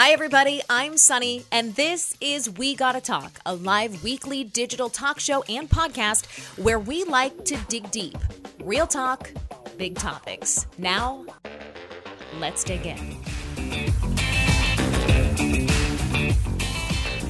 Hi, everybody. I'm Sunny, and this is We Gotta Talk, a live weekly digital talk show and podcast where we like to dig deep. Real talk, big topics. Now, let's dig in.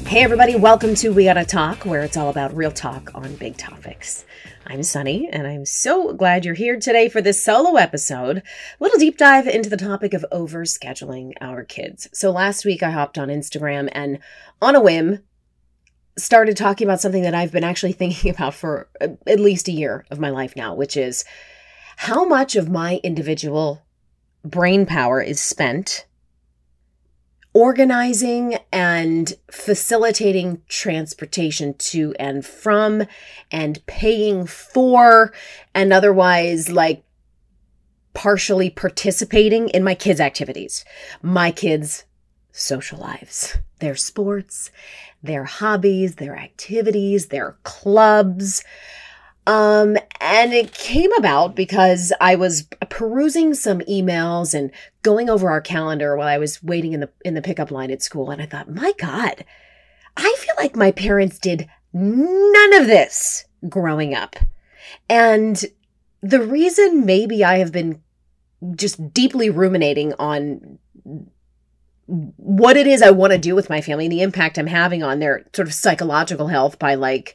Hey, everybody. Welcome to We Gotta Talk, where it's all about real talk on big topics. I'm Sunny, and I'm so glad you're here today for this solo episode. A little deep dive into the topic of overscheduling our kids. So last week I hopped on Instagram and on a whim started talking about something that I've been actually thinking about for uh, at least a year of my life now, which is how much of my individual brain power is spent organizing and facilitating transportation to and from and paying for and otherwise like partially participating in my kids' activities, my kids' social lives, their sports, their hobbies, their activities, their clubs, um, and it came about because I was perusing some emails and going over our calendar while I was waiting in the in the pickup line at school, and I thought, my God, I feel like my parents did none of this growing up. And the reason maybe I have been just deeply ruminating on what it is I want to do with my family and the impact I'm having on their sort of psychological health by like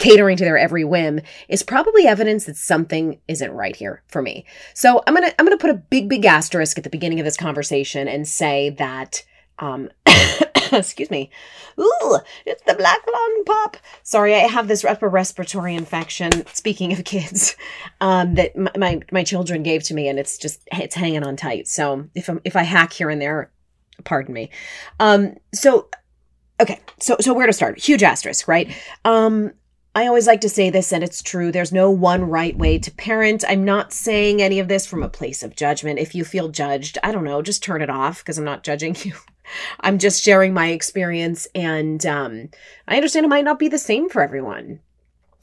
catering to their every whim is probably evidence that something isn't right here for me. So I'm gonna I'm gonna put a big big asterisk at the beginning of this conversation and say that um excuse me. Ooh, it's the black lung pop. Sorry, I have this upper respiratory infection. Speaking of kids, um, that my, my, my children gave to me, and it's just it's hanging on tight. So if I'm if I hack here and there, pardon me. Um, so okay, so so where to start? Huge asterisk, right? Um, I always like to say this, and it's true. There's no one right way to parent. I'm not saying any of this from a place of judgment. If you feel judged, I don't know, just turn it off because I'm not judging you. I'm just sharing my experience, and um, I understand it might not be the same for everyone.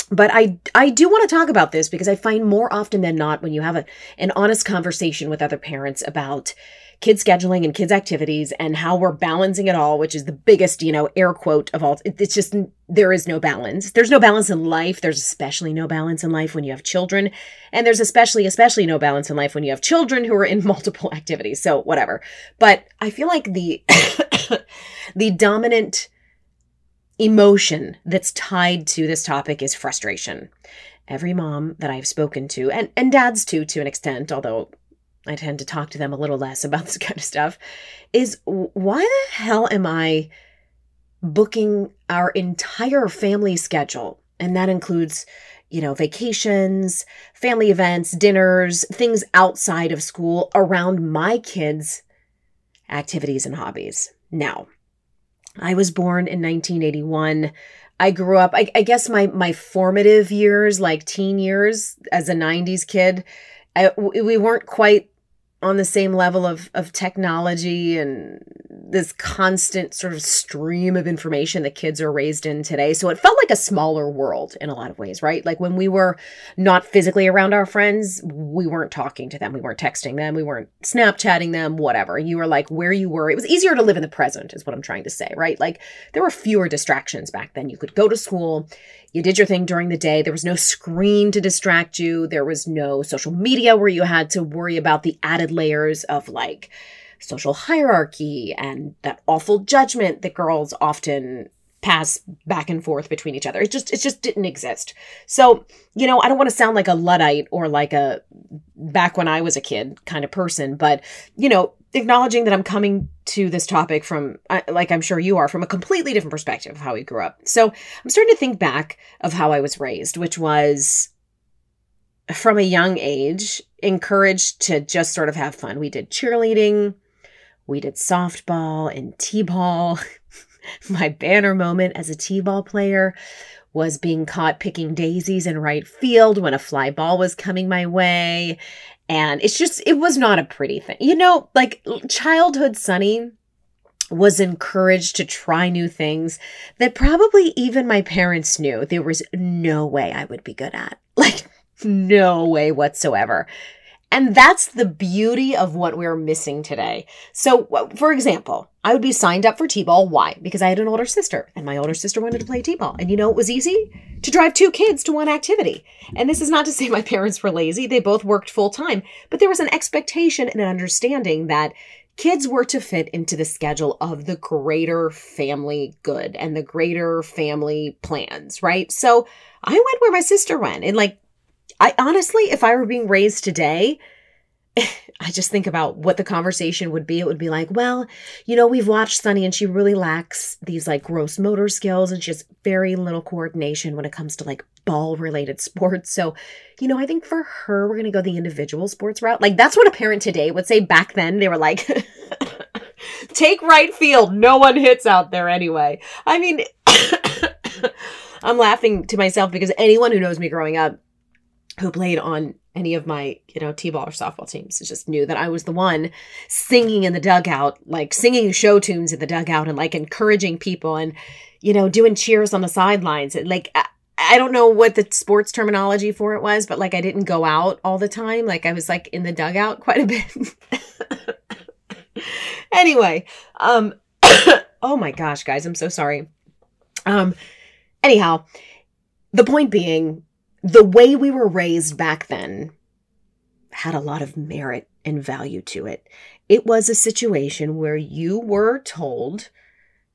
But I I do want to talk about this because I find more often than not when you have a, an honest conversation with other parents about kids scheduling and kids activities and how we're balancing it all, which is the biggest, you know, air quote of all. It's just, there is no balance. There's no balance in life. There's especially no balance in life when you have children. And there's especially, especially no balance in life when you have children who are in multiple activities. So whatever. But I feel like the, the dominant emotion that's tied to this topic is frustration. Every mom that I've spoken to, and, and dads too, to an extent, although I tend to talk to them a little less about this kind of stuff, is why the hell am I booking our entire family schedule? And that includes, you know, vacations, family events, dinners, things outside of school around my kids' activities and hobbies. Now, I was born in 1981. I grew up, I, I guess my, my formative years, like teen years as a 90s kid, I, we weren't quite on the same level of of technology and this constant sort of stream of information that kids are raised in today. So it felt like a smaller world in a lot of ways, right? Like when we were not physically around our friends, we weren't talking to them, we weren't texting them, we weren't Snapchatting them, whatever. You were like where you were. It was easier to live in the present, is what I'm trying to say, right? Like there were fewer distractions back then. You could go to school, you did your thing during the day. There was no screen to distract you. There was no social media where you had to worry about the added layers of like social hierarchy and that awful judgment that girls often pass back and forth between each other. It just it just didn't exist. So, you know, I don't want to sound like a luddite or like a back when I was a kid kind of person, but you know, acknowledging that I'm coming to this topic from, like I'm sure you are, from a completely different perspective of how we grew up. So I'm starting to think back of how I was raised, which was from a young age encouraged to just sort of have fun. We did cheerleading, we did softball and t-ball. My banner moment as a t-ball player was being caught picking daisies in right field when a fly ball was coming my way and it's just, it was not a pretty thing. You know, like childhood Sunny was encouraged to try new things that probably even my parents knew there was no way I would be good at. Like, no way whatsoever. And that's the beauty of what we're missing today. So, for example, I would be signed up for T ball. Why? Because I had an older sister, and my older sister wanted to play T ball. And you know, it was easy to drive two kids to one activity. And this is not to say my parents were lazy, they both worked full time, but there was an expectation and an understanding that kids were to fit into the schedule of the greater family good and the greater family plans, right? So I went where my sister went. And like, I honestly, if I were being raised today, I just think about what the conversation would be. It would be like, well, you know, we've watched Sunny and she really lacks these like gross motor skills and she has very little coordination when it comes to like ball related sports. So, you know, I think for her, we're going to go the individual sports route. Like that's what a parent today would say back then. They were like, take right field. No one hits out there anyway. I mean, I'm laughing to myself because anyone who knows me growing up who played on any of my, you know, T-ball or softball teams just knew that I was the one singing in the dugout, like singing show tunes in the dugout and like encouraging people and, you know, doing cheers on the sidelines. Like, I, I don't know what the sports terminology for it was, but like I didn't go out all the time. Like I was like in the dugout quite a bit. anyway, um, oh my gosh, guys, I'm so sorry. Um, anyhow, the point being, the way we were raised back then had a lot of merit and value to it. It was a situation where you were told,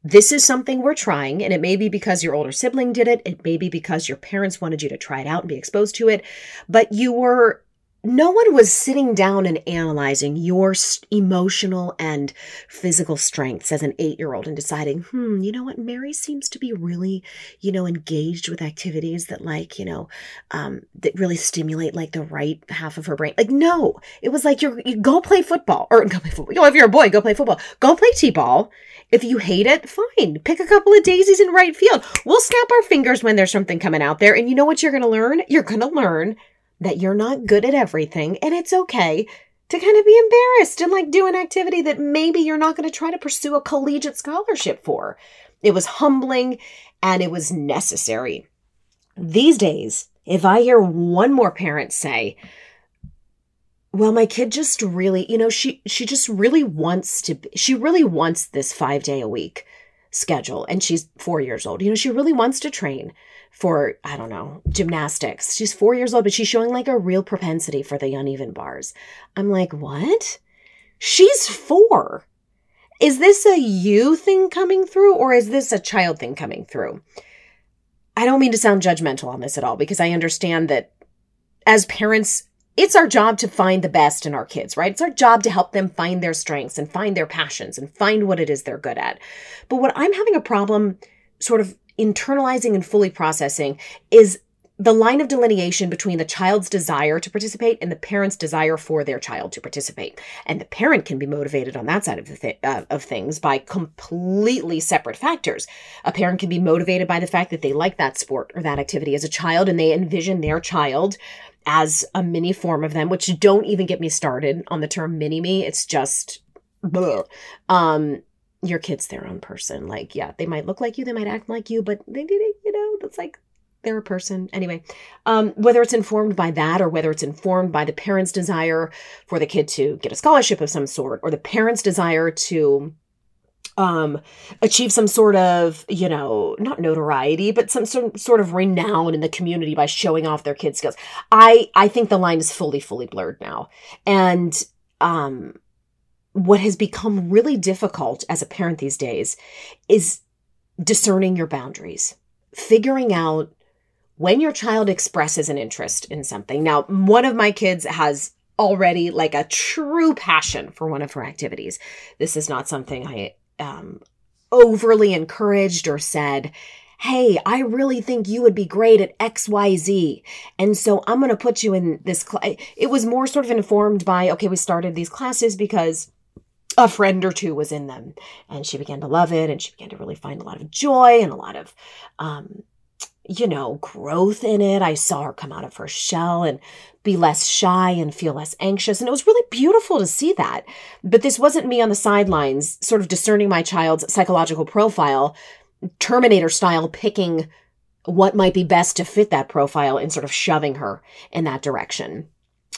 this is something we're trying, and it may be because your older sibling did it, it may be because your parents wanted you to try it out and be exposed to it, but you were no one was sitting down and analyzing your emotional and physical strengths as an eight year old and deciding, hmm, you know what? Mary seems to be really, you know, engaged with activities that, like, you know, um, that really stimulate like the right half of her brain. Like, no, it was like you're, you go play football or go play football. You know, if you're a boy, go play football. Go play T ball. If you hate it, fine. Pick a couple of daisies in right field. We'll snap our fingers when there's something coming out there. And you know what you're going to learn? You're going to learn that you're not good at everything and it's okay to kind of be embarrassed and like do an activity that maybe you're not going to try to pursue a collegiate scholarship for. It was humbling and it was necessary. These days, if I hear one more parent say, well my kid just really you know she she just really wants to she really wants this 5 day a week schedule and she's 4 years old you know she really wants to train for, I don't know, gymnastics. She's four years old, but she's showing like a real propensity for the uneven bars. I'm like, what? She's four. Is this a you thing coming through or is this a child thing coming through? I don't mean to sound judgmental on this at all because I understand that as parents, it's our job to find the best in our kids, right? It's our job to help them find their strengths and find their passions and find what it is they're good at. But what I'm having a problem sort of internalizing and fully processing is the line of delineation between the child's desire to participate and the parent's desire for their child to participate. And the parent can be motivated on that side of, the th- uh, of things by completely separate factors. A parent can be motivated by the fact that they like that sport or that activity as a child and they envision their child as a mini form of them, which don't even get me started on the term mini me. It's just, um, your kid's their own person. Like, yeah, they might look like you, they might act like you, but they did it, you know, that's like they're a person. Anyway, um, whether it's informed by that or whether it's informed by the parent's desire for the kid to get a scholarship of some sort or the parent's desire to um achieve some sort of you know not notoriety but some sort, sort of renown in the community by showing off their kids skills i i think the line is fully fully blurred now and um what has become really difficult as a parent these days is discerning your boundaries, figuring out when your child expresses an interest in something. Now, one of my kids has already like a true passion for one of her activities. This is not something I um, overly encouraged or said, Hey, I really think you would be great at XYZ. And so I'm going to put you in this class. It was more sort of informed by, okay, we started these classes because a friend or two was in them. And she began to love it and she began to really find a lot of joy and a lot of um you know growth in it. I saw her come out of her shell and be less shy and feel less anxious. And it was really beautiful to see that. But this wasn't me on the sidelines sort of discerning my child's psychological profile terminator style picking what might be best to fit that profile and sort of shoving her in that direction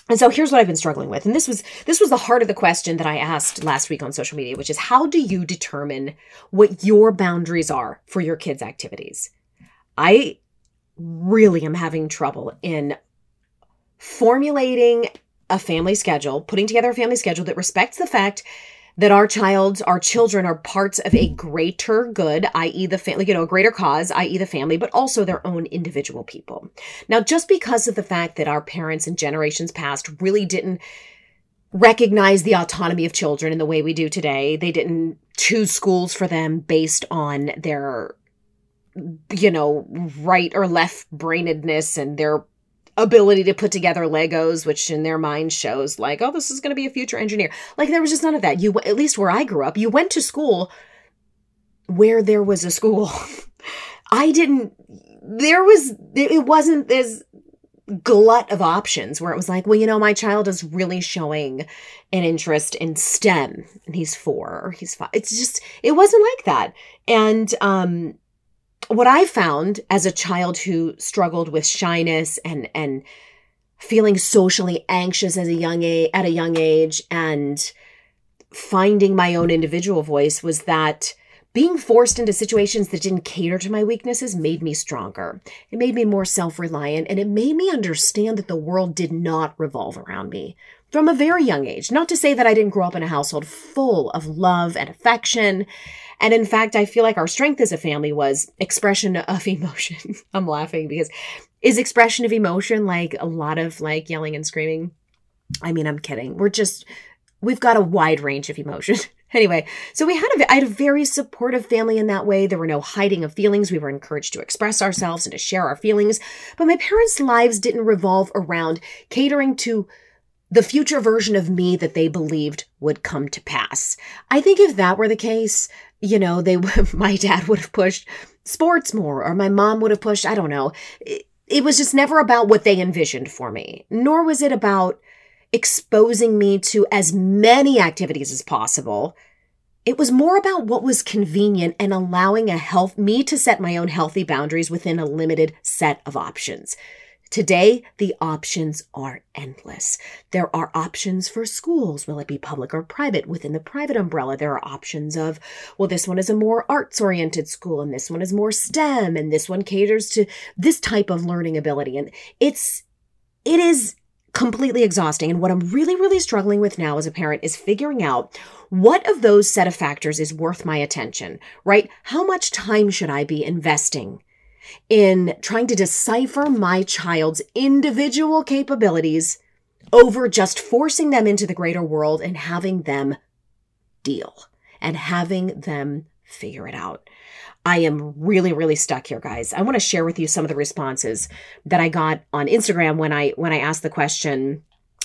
And so here's what I've been struggling with. And this was this was the heart of the question that I asked last week on social media, which is how do you determine what your boundaries are for your kids' activities? I really am having trouble in formulating a family schedule, putting together a family schedule that respects the fact that our child, our children are parts of a greater good, i.e. the family, you know, a greater cause, i.e. the family, but also their own individual people. Now, just because of the fact that our parents and generations past really didn't recognize the autonomy of children in the way we do today, they didn't choose schools for them based on their you know, right or left brainedness and their ability to put together Legos, which in their mind shows like, oh, this is going to be a future engineer. Like there was just none of that. You, at least where I grew up, you went to school where there was a school. I didn't, there was, it wasn't this glut of options where it was like, well, you know, my child is really showing an interest in STEM and he's four or he's five. It's just, it wasn't like that. And, um, what I found as a child who struggled with shyness and and feeling socially anxious as a young age, at a young age and finding my own individual voice was that being forced into situations that didn't cater to my weaknesses made me stronger. It made me more self-reliant and it made me understand that the world did not revolve around me from a very young age. Not to say that I didn't grow up in a household full of love and affection and in fact, I feel like our strength as a family was expression of emotion. I'm laughing because is expression of emotion like a lot of like yelling and screaming? I mean, I'm kidding. We're just, we've got a wide range of emotion. anyway, so we had a, I had a very supportive family in that way. There were no hiding of feelings. We were encouraged to express ourselves and to share our feelings. But my parents' lives didn't revolve around catering to the future version of me that they believed would come to pass. I think if that were the case, you know, they my dad would have pushed sports more or my mom would have pushed, I don't know. It, it was just never about what they envisioned for me, nor was it about exposing me to as many activities as possible. It was more about what was convenient and allowing a health me to set my own healthy boundaries within a limited set of options. Today, the options are endless. There are options for schools. Will it be public or private? Within the private umbrella, there are options of, well, this one is a more arts oriented school and this one is more STEM and this one caters to this type of learning ability. And it's, it is completely exhausting. And what I'm really, really struggling with now as a parent is figuring out what of those set of factors is worth my attention, right? How much time should I be investing in trying to decipher my child's individual capabilities over just forcing them into the greater world and having them deal and having them figure it out. I am really really stuck here guys. I want to share with you some of the responses that I got on Instagram when I when I asked the question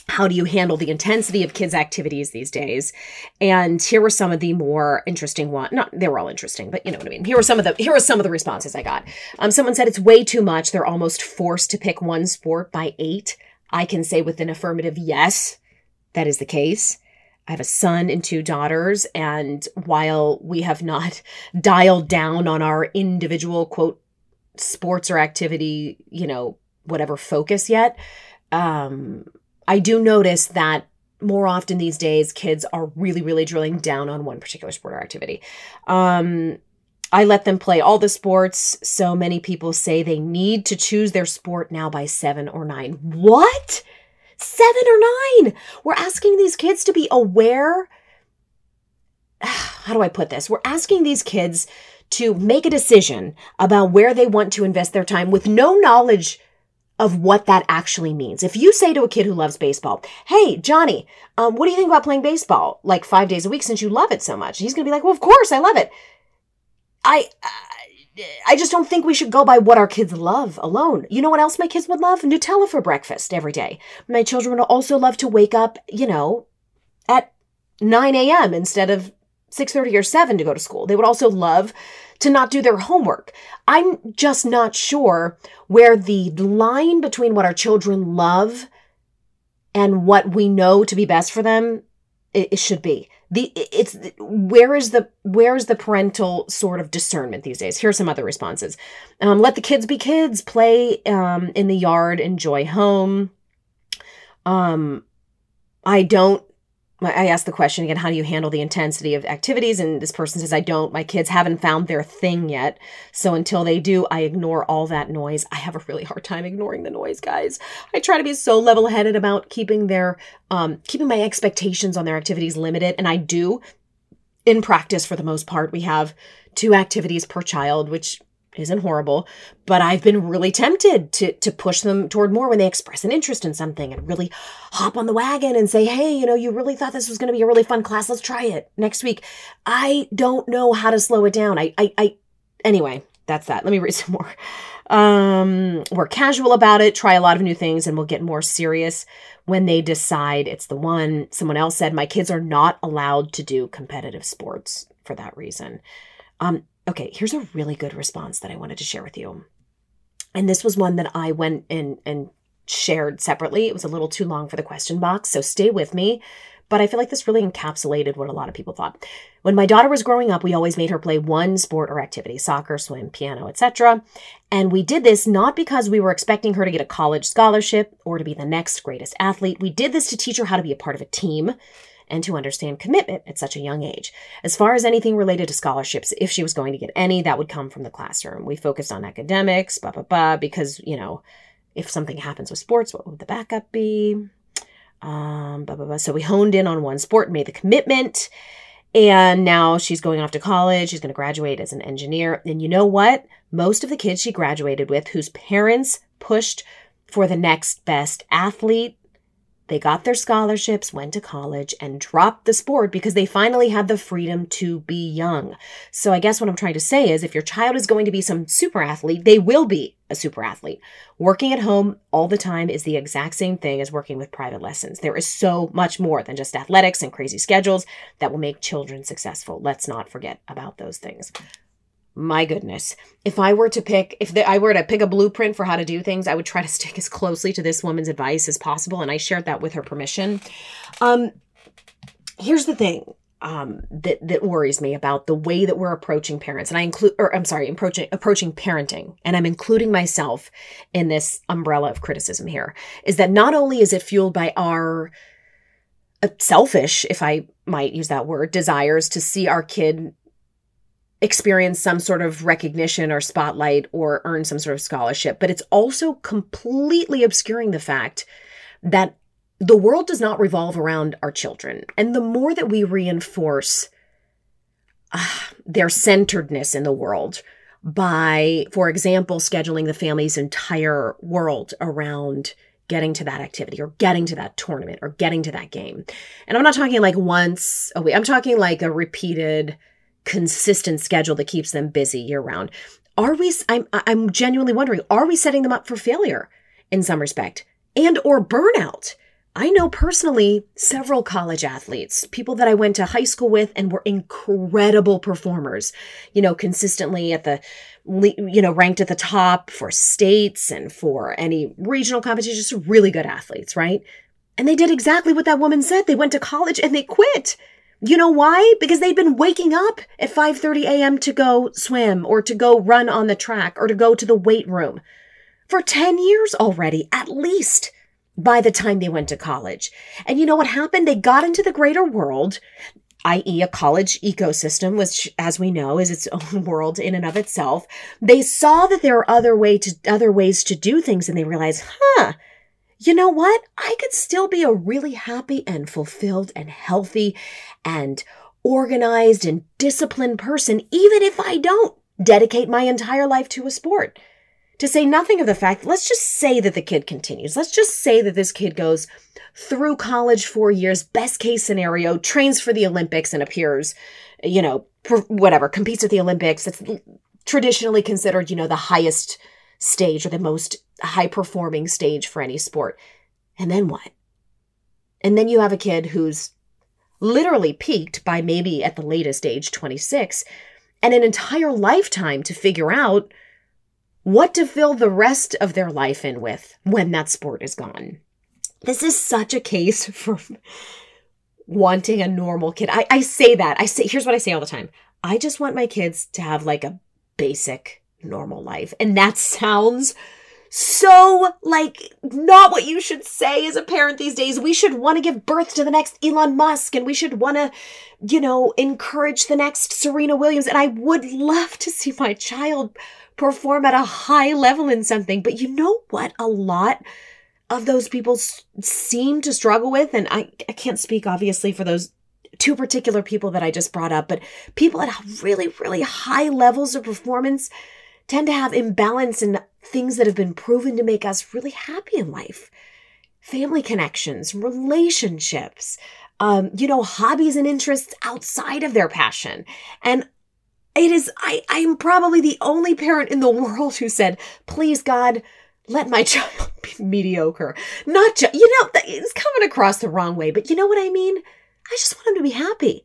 how do you handle the intensity of kids activities these days? And here were some of the more interesting one not they were all interesting but you know what i mean. Here were some of the here were some of the responses i got. Um, someone said it's way too much. They're almost forced to pick one sport by eight. I can say with an affirmative yes that is the case I have a son and two daughters, and while we have not dialed down on our individual quote sports or activity, you know, whatever focus yet, um, I do notice that more often these days, kids are really, really drilling down on one particular sport or activity. Um, I let them play all the sports. So many people say they need to choose their sport now by seven or nine. What? Seven or nine? We're asking these kids to be aware. How do I put this? We're asking these kids to make a decision about where they want to invest their time with no knowledge of what that actually means. If you say to a kid who loves baseball, Hey, Johnny, um, what do you think about playing baseball like five days a week since you love it so much? He's going to be like, well, of course I love it. I, I just don't think we should go by what our kids love alone. You know what else my kids would love? Nutella for breakfast every day. My children would also love to wake up, you know, at 9 a.m. instead of 6:30 or 7 to go to school. They would also love to not do their homework. I'm just not sure where the line between what our children love and what we know to be best for them it, should be. The it's where is the where is the parental sort of discernment these days? Here are some other responses. Um, let the kids be kids, play um, in the yard, enjoy home. Um, I don't I asked the question again, how do you handle the intensity of activities? And this person says, I don't. My kids haven't found their thing yet. So until they do, I ignore all that noise. I have a really hard time ignoring the noise, guys. I try to be so level headed about keeping their, um, keeping my expectations on their activities limited. And I do in practice for the most part. We have two activities per child, which isn't horrible, but I've been really tempted to to push them toward more when they express an interest in something and really hop on the wagon and say, "Hey, you know, you really thought this was going to be a really fun class. Let's try it next week." I don't know how to slow it down. I I, I anyway, that's that. Let me read some more. Um, we're casual about it, try a lot of new things, and we'll get more serious when they decide it's the one. Someone else said, My kids are not allowed to do competitive sports for that reason. Um, Okay, here's a really good response that I wanted to share with you. And this was one that I went and and shared separately. It was a little too long for the question box, so stay with me. But I feel like this really encapsulated what a lot of people thought. When my daughter was growing up, we always made her play one sport or activity, soccer, swim, piano, etc. And we did this not because we were expecting her to get a college scholarship or to be the next greatest athlete. We did this to teach her how to be a part of a team and to understand commitment at such a young age. As far as anything related to scholarships, if she was going to get any, that would come from the classroom. We focused on academics, blah, blah, blah, because, you know, if something happens with sports, what would the backup be? Um, blah, blah, blah. So we honed in on one sport, made the commitment. And now she's going off to college. She's going to graduate as an engineer. And you know what? Most of the kids she graduated with, whose parents pushed for the next best athlete, they got their scholarships, went to college, and dropped the sport because they finally had the freedom to be young. So I guess what I'm trying to say is if your child is going to be some super athlete, they will be a super athlete. Working at home all the time is the exact same thing as working with private lessons. There is so much more than just athletics and crazy schedules that will make children successful. Let's not forget about those things my goodness. If i were to pick if the, i were to pick a blueprint for how to do things i would try to stick as closely to this woman's advice as possible and i shared that with her permission. Um here's the thing um that that worries me about the way that we're approaching parents and i include or i'm sorry approaching approaching parenting and i'm including myself in this umbrella of criticism here is that not only is it fueled by our uh, selfish if i might use that word desires to see our kid experience some sort of recognition or spotlight or earn some sort of scholarship, but it's also completely obscuring the fact that the world does not revolve around our children. And the more that we reinforce uh, their centeredness in the world by, for example, scheduling the family's entire world around getting to that activity or getting to that tournament or getting to that game. And I'm not talking like once a week, I'm talking like a repeated consistent schedule that keeps them busy year round. Are we I'm I'm genuinely wondering, are we setting them up for failure in some respect and or burnout? I know personally several college athletes, people that I went to high school with and were incredible performers, you know, consistently at the, you know, ranked at the top for states and for any regional competitions, really good athletes, right? And they did exactly what that woman said. They went to college and they quit. You know why? Because they'd been waking up at 5:30 a.m. to go swim or to go run on the track or to go to the weight room for 10 years already at least by the time they went to college. And you know what happened? They got into the greater world, i.e. a college ecosystem, which as we know is its own world in and of itself. They saw that there are other way to other ways to do things and they realized, "Huh, you know what? I could still be a really happy and fulfilled and healthy and organized and disciplined person, even if I don't dedicate my entire life to a sport. To say nothing of the fact, let's just say that the kid continues. Let's just say that this kid goes through college four years, best case scenario, trains for the Olympics and appears, you know, whatever, competes at the Olympics. It's traditionally considered, you know, the highest stage or the most high performing stage for any sport. And then what? And then you have a kid who's literally peaked by maybe at the latest age 26 and an entire lifetime to figure out what to fill the rest of their life in with when that sport is gone. This is such a case for wanting a normal kid. I, I say that. I say, here's what I say all the time. I just want my kids to have like a basic normal life. And that sounds so like not what you should say as a parent these days. We should want to give birth to the next Elon Musk and we should want to, you know, encourage the next Serena Williams. And I would love to see my child perform at a high level in something. But you know what? A lot of those people s- seem to struggle with, and I, I can't speak obviously for those two particular people that I just brought up, but people at really, really high levels of performance tend to have imbalance in things that have been proven to make us really happy in life family connections, relationships, um, you know, hobbies and interests outside of their passion. And it is, I, I am probably the only parent in the world who said, please, God, let my child be mediocre. Not just, you know, it's coming across the wrong way, but you know what I mean? I just want them to be happy.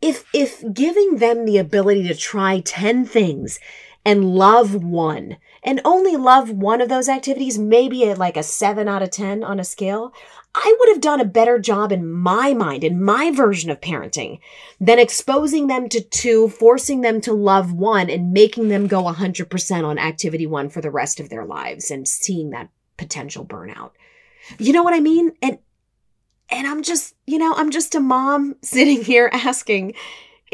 If, if giving them the ability to try 10 things and love one and only love one of those activities, maybe at like a seven out of 10 on a scale, I would have done a better job in my mind, in my version of parenting, than exposing them to two, forcing them to love one, and making them go 100% on activity one for the rest of their lives and seeing that potential burnout. You know what I mean? And and I'm just, you know, I'm just a mom sitting here asking,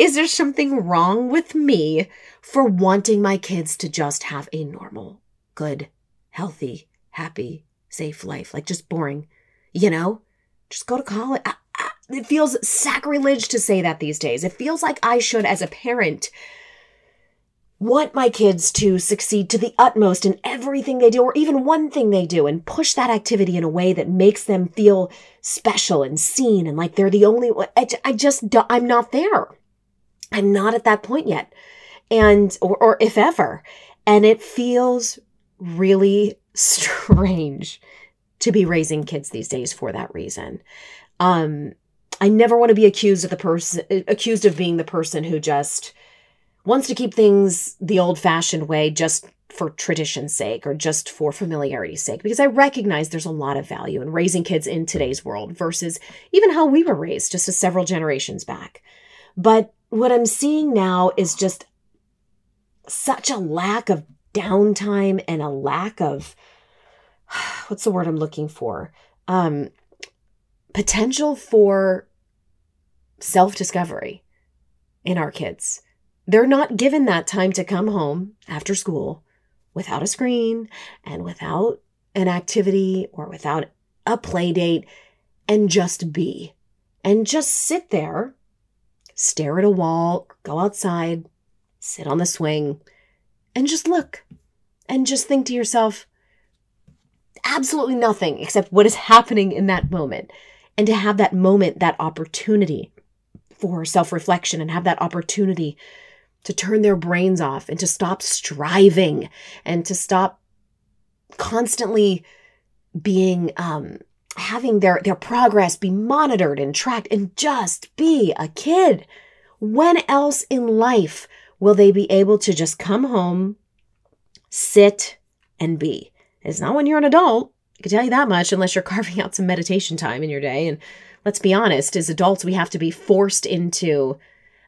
is there something wrong with me for wanting my kids to just have a normal, good, healthy, happy, safe life? Like just boring, you know? Just go to college. It feels sacrilege to say that these days. It feels like I should, as a parent, want my kids to succeed to the utmost in everything they do, or even one thing they do, and push that activity in a way that makes them feel special and seen and like they're the only one. I just, I'm not there. I'm not at that point yet. And, or, or if ever. And it feels really strange to be raising kids these days for that reason. Um, I never want to be accused of the person, accused of being the person who just, wants to keep things the old fashioned way just for tradition's sake or just for familiarity's sake, because I recognize there's a lot of value in raising kids in today's world versus even how we were raised just several generations back. But what I'm seeing now is just such a lack of downtime and a lack of what's the word I'm looking for? Um, potential for self discovery in our kids. They're not given that time to come home after school without a screen and without an activity or without a play date and just be and just sit there, stare at a wall, go outside, sit on the swing and just look and just think to yourself, absolutely nothing except what is happening in that moment. And to have that moment, that opportunity for self reflection and have that opportunity to turn their brains off and to stop striving and to stop constantly being um having their their progress be monitored and tracked and just be a kid. When else in life will they be able to just come home sit and be? It's not when you're an adult. I can tell you that much unless you're carving out some meditation time in your day. And let's be honest as adults we have to be forced into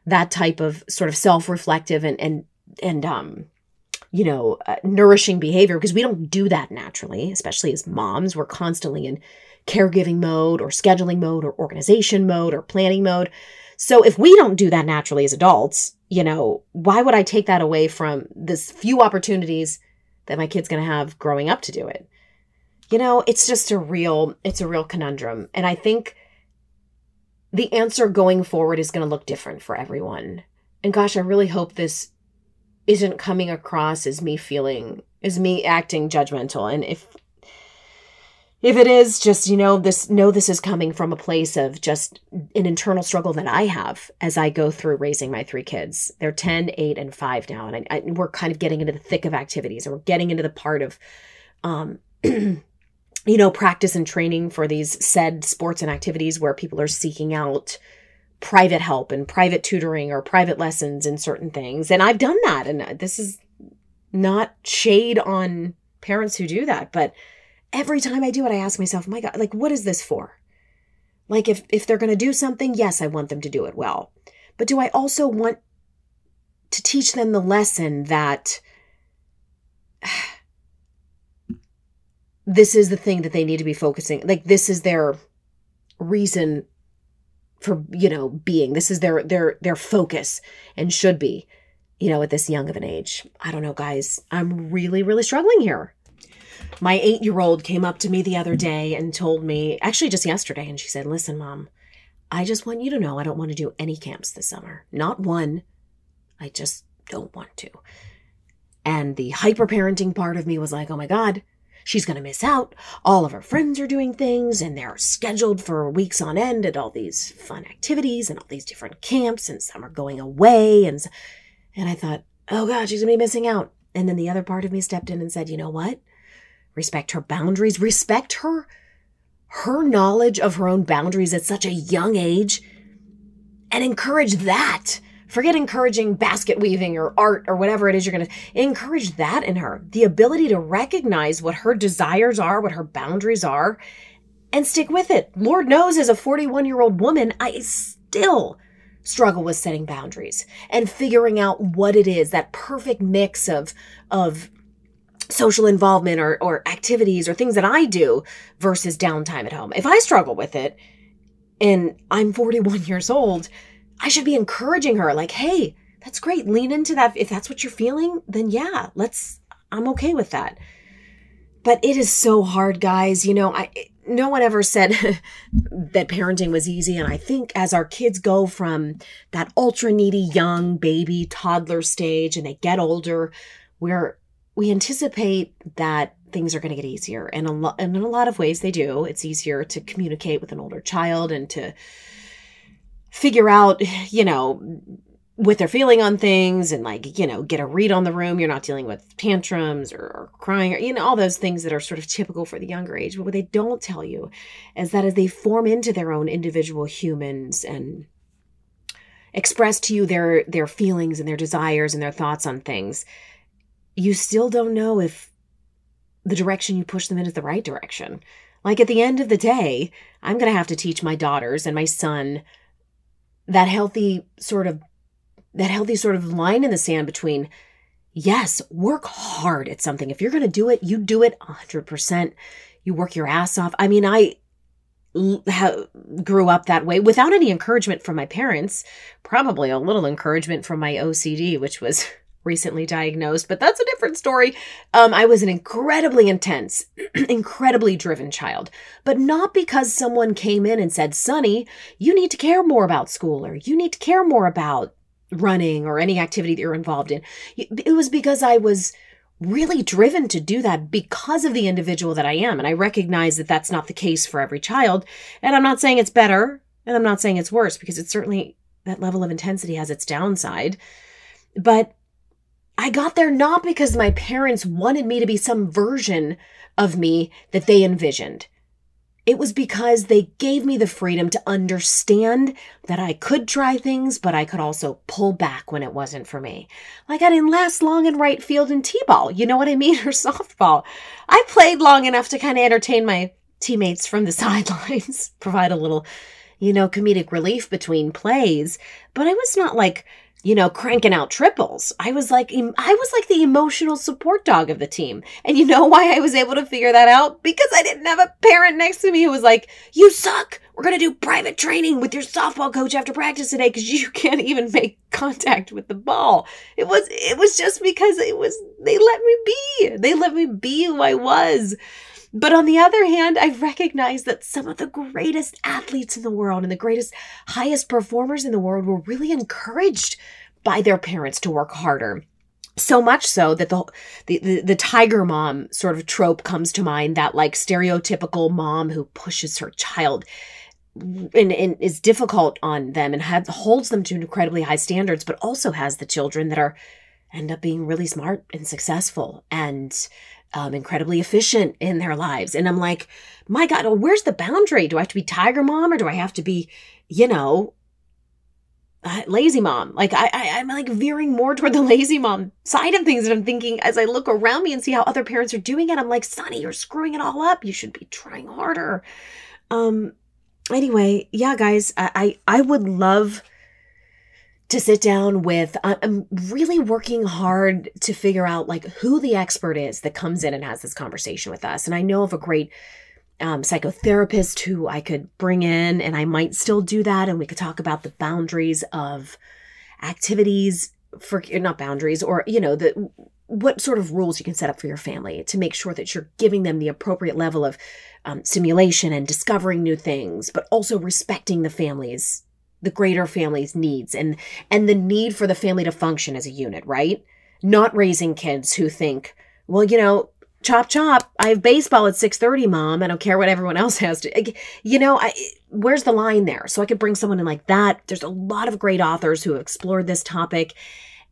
that type of sort of self-reflective and and and um you know uh, nourishing behavior because we don't do that naturally especially as moms. We're constantly in caregiving mode or scheduling mode or organization mode or planning mode. So if we don't do that naturally as adults you know why would i take that away from this few opportunities that my kid's going to have growing up to do it? You know it's just a real it's a real conundrum. And i think the answer going forward is going to look different for everyone. And gosh, I really hope this isn't coming across as me feeling as me acting judgmental. And if if it is just you know this know this is coming from a place of just an internal struggle that i have as i go through raising my three kids they're 10 8 and 5 now and I, I, we're kind of getting into the thick of activities and we're getting into the part of um you know, practice and training for these said sports and activities where people are seeking out private help and private tutoring or private lessons in certain things. And I've done that. And this is not shade on parents who do that. But every time I do it, I ask myself, my God, like, what is this for? Like, if, if they're going to do something, yes, I want them to do it well. But do I also want to teach them the lesson that this is the thing that they need to be focusing like this is their reason for you know being this is their their their focus and should be you know at this young of an age i don't know guys i'm really really struggling here my 8-year-old came up to me the other day and told me actually just yesterday and she said listen mom i just want you to know i don't want to do any camps this summer not one i just don't want to and the hyper parenting part of me was like oh my god She's going to miss out. All of her friends are doing things and they're scheduled for weeks on end at all these fun activities and all these different camps and some are going away. And, and I thought, oh God, she's going to be missing out. And then the other part of me stepped in and said, you know what? Respect her boundaries, respect her, her knowledge of her own boundaries at such a young age and encourage that Forget encouraging basket weaving or art or whatever it is you're going to encourage that in her. The ability to recognize what her desires are, what her boundaries are, and stick with it. Lord knows, as a 41 year old woman, I still struggle with setting boundaries and figuring out what it is that perfect mix of, of, social involvement or, or activities or things that I do versus downtime at home. If I struggle with it and I'm 41 years old, I should be encouraging her, like, hey, that's great. Lean into that. If that's what you're feeling, then yeah, let's, I'm okay with that. But it is so hard, guys. You know, I, no one ever said that parenting was easy. And I think as our kids go from that ultra needy young baby toddler stage and they get older, where we anticipate that things are going to get easier. And, a lo- and in a lot of ways they do. It's easier to communicate with an older child and to, figure out, you know, what they're feeling on things and like, you know, get a read on the room. You're not dealing with tantrums or, or, crying or, you know, all those things that are sort of typical for the younger age. But what they don't tell you is that as they form into their own individual humans and express to you their their feelings and their desires and their thoughts on things, you still don't know if the direction you push them in is the right direction. Like at the end of the day, I'm going to have to teach my daughters and my son that healthy sort of that healthy sort of line in the sand between yes, work hard at something. If you're going to do it, you do it 100%. You work your ass off. I mean, I grew up that way without any encouragement from my parents, probably a little encouragement from my OCD, which was recently diagnosed, but that's a different story. Um, I was an incredibly intense, incredibly driven child, but not because someone came in and said, Sunny, you need to care more about school or you need to care more about running or any activity that you're involved in. It was because I was really driven to do that because of the individual that I am. And I recognize that that's not the case for every child. And I'm not saying it's better and I'm not saying it's worse because it's certainly that level of intensity has its downside. But I got there not because my parents wanted me to be some version of me that they envisioned. It was because they gave me the freedom to understand that I could try things, but I could also pull back when it wasn't for me. Like I didn't last long in right field in T-ball, you know what I mean? Or softball. I played long enough to kind of entertain my teammates from the sidelines, provide a little, you know, comedic relief between plays, but I was not like you know, cranking out triples. I was like, I was like the emotional support dog of the team. And you know why I was able to figure that out? Because I didn't have a parent next to me who was like, you suck. We're going to do private training with your softball coach after practice today because you can't even make contact with the ball. It was, it was just because it was, they let me be. They let me be who I was. But on the other hand, I recognize that some of the greatest athletes in the world and the greatest, highest performers in the world were really encouraged by their parents to work harder. So much so that the, the, the the tiger mom sort of trope comes to mind that like stereotypical mom who pushes her child and, and is difficult on them and has, holds them to incredibly high standards, but also has the children that are end up being really smart and successful and um, incredibly efficient in their lives. And I'm like, my God, well, where's the boundary? Do I have to be tiger mom or do I have to be, you know, uh, lazy mom? Like I, I, I'm like veering more toward the lazy mom side of things. And I'm thinking as I look around me and see how other parents are doing it, I'm like, Sunny, you're screwing it all up. You should be trying harder. Um, anyway, yeah, guys, I, I, I would love to sit down with i'm really working hard to figure out like who the expert is that comes in and has this conversation with us. And i know of a great um, psychotherapist who i could bring in and i might still do that and we could talk about the boundaries of activities for not boundaries or you know the what sort of rules you can set up for your family to make sure that you're giving them the appropriate level of um, stimulation and discovering new things but also respecting the family's the greater family's needs and and the need for the family to function as a unit, right? Not raising kids who think, well, you know, chop chop, I have baseball at 6:30, mom. I don't care what everyone else has to. You know, I where's the line there? So I could bring someone in like that. There's a lot of great authors who have explored this topic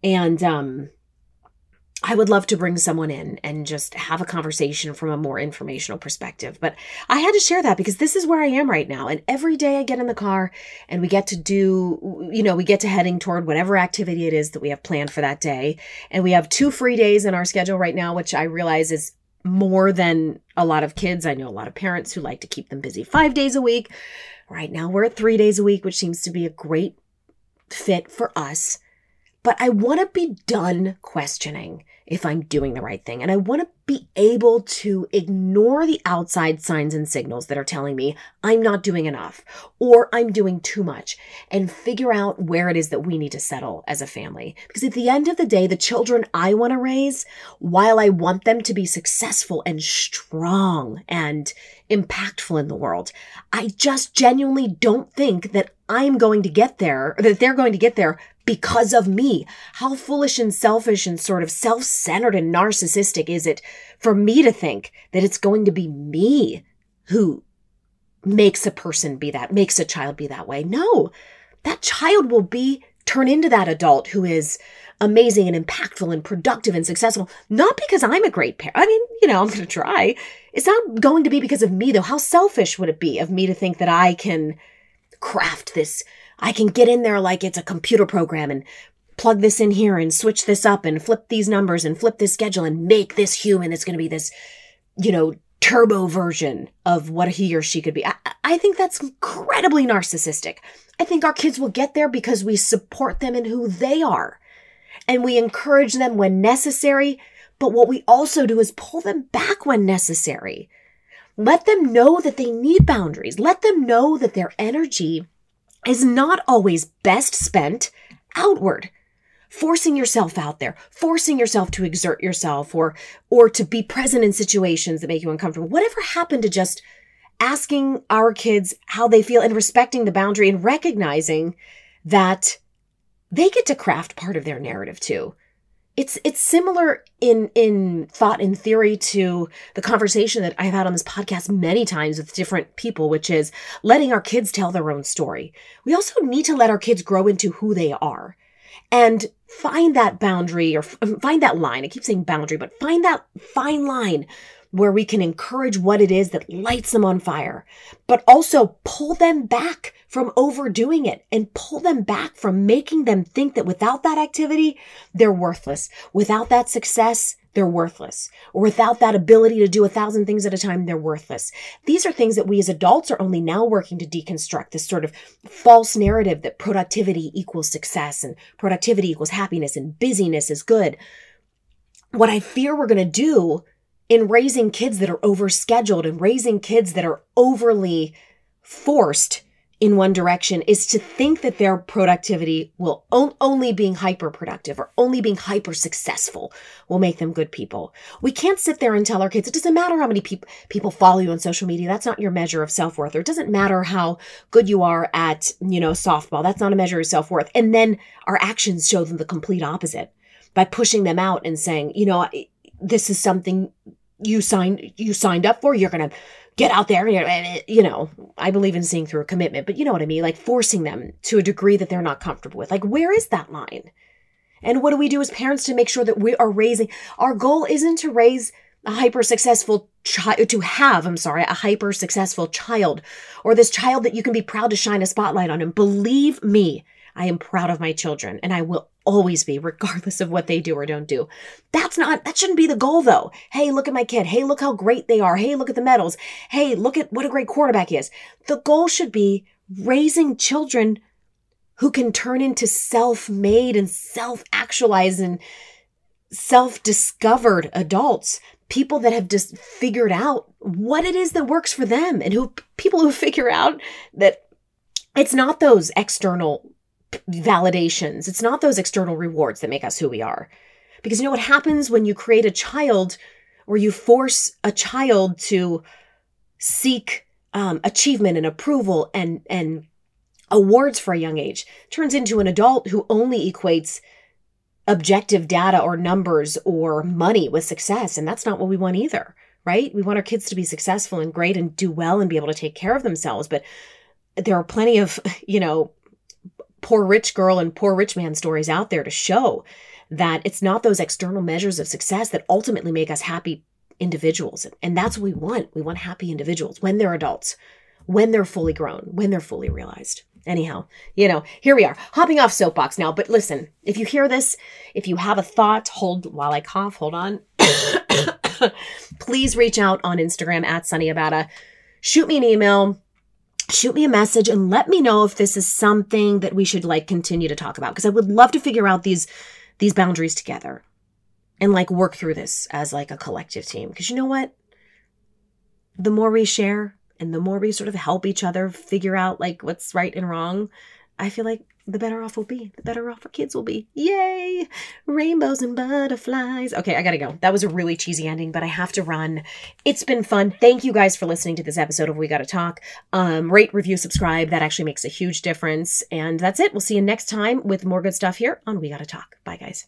and um I would love to bring someone in and just have a conversation from a more informational perspective. But I had to share that because this is where I am right now. And every day I get in the car and we get to do, you know, we get to heading toward whatever activity it is that we have planned for that day. And we have two free days in our schedule right now, which I realize is more than a lot of kids. I know a lot of parents who like to keep them busy five days a week. Right now we're at three days a week, which seems to be a great fit for us. But I want to be done questioning if I'm doing the right thing. And I want to be able to ignore the outside signs and signals that are telling me I'm not doing enough or I'm doing too much and figure out where it is that we need to settle as a family. Because at the end of the day, the children I want to raise, while I want them to be successful and strong and impactful in the world, I just genuinely don't think that I'm going to get there, or that they're going to get there because of me. How foolish and selfish and sort of self centered and narcissistic is it for me to think that it's going to be me who makes a person be that, makes a child be that way? No, that child will be, turn into that adult who is amazing and impactful and productive and successful, not because I'm a great parent. I mean, you know, I'm going to try. It's not going to be because of me, though. How selfish would it be of me to think that I can craft this I can get in there like it's a computer program and plug this in here and switch this up and flip these numbers and flip this schedule and make this human that's going to be this, you know, turbo version of what he or she could be. I, I think that's incredibly narcissistic. I think our kids will get there because we support them in who they are and we encourage them when necessary. But what we also do is pull them back when necessary. Let them know that they need boundaries. Let them know that their energy is not always best spent outward forcing yourself out there forcing yourself to exert yourself or or to be present in situations that make you uncomfortable. Whatever happened to just asking our kids how they feel and respecting the boundary and recognizing that they get to craft part of their narrative too it's it's similar in in thought and theory to the conversation that I've had on this podcast many times with different people, which is letting our kids tell their own story. We also need to let our kids grow into who they are and find that boundary or find that line. I keep saying boundary, but find that fine line where we can encourage what it is that lights them on fire, but also pull them back from overdoing it and pull them back from making them think that without that activity, they're worthless. Without that success, they're worthless. Or without that ability to do a thousand things at a time, they're worthless. These are things that we as adults are only now working to deconstruct this sort of false narrative that productivity equals success and productivity equals happiness and busyness is good. What I fear we're going to do in raising kids that are overscheduled and raising kids that are overly forced in one direction is to think that their productivity will only being hyper productive or only being hyper successful will make them good people. We can't sit there and tell our kids it doesn't matter how many pe- people follow you on social media. That's not your measure of self-worth. Or it doesn't matter how good you are at, you know, softball. That's not a measure of self-worth. And then our actions show them the complete opposite by pushing them out and saying, you know, this is something you signed you signed up for. You're gonna get out there. You know, I believe in seeing through a commitment, but you know what I mean, like forcing them to a degree that they're not comfortable with. Like, where is that line? And what do we do as parents to make sure that we are raising? Our goal isn't to raise a hyper successful child, to have, I'm sorry, a hyper successful child or this child that you can be proud to shine a spotlight on. And believe me, I am proud of my children and I will always be, regardless of what they do or don't do. That's not, that shouldn't be the goal though. Hey, look at my kid. Hey, look how great they are. Hey, look at the medals. Hey, look at what a great quarterback he is. The goal should be raising children who can turn into self made and self actualized and self discovered adults, people that have just figured out what it is that works for them and who people who figure out that it's not those external validations, it's not those external rewards that make us who we are. Because you know what happens when you create a child or you force a child to seek um, achievement and approval and and awards for a young age turns into an adult who only equates objective data or numbers or money with success. And that's not what we want either, right? We want our kids to be successful and great and do well and be able to take care of themselves. But there are plenty of, you know, poor rich girl and poor rich man stories out there to show that it's not those external measures of success that ultimately make us happy individuals. And that's what we want. We want happy individuals when they're adults, when they're fully grown, when they're fully realized. Anyhow, you know, here we are, hopping off soapbox now. But listen, if you hear this, if you have a thought, hold while I cough, hold on. Please reach out on Instagram at Sunny Abata. Shoot me an email, shoot me a message, and let me know if this is something that we should like continue to talk about. Because I would love to figure out these these boundaries together and like work through this as like a collective team. Because you know what? The more we share, and the more we sort of help each other figure out like what's right and wrong, I feel like the better off we'll be. The better off our kids will be. Yay! Rainbows and butterflies. Okay, I gotta go. That was a really cheesy ending, but I have to run. It's been fun. Thank you guys for listening to this episode of We Gotta Talk. Um, rate, review, subscribe. That actually makes a huge difference. And that's it. We'll see you next time with more good stuff here on We Gotta Talk. Bye, guys.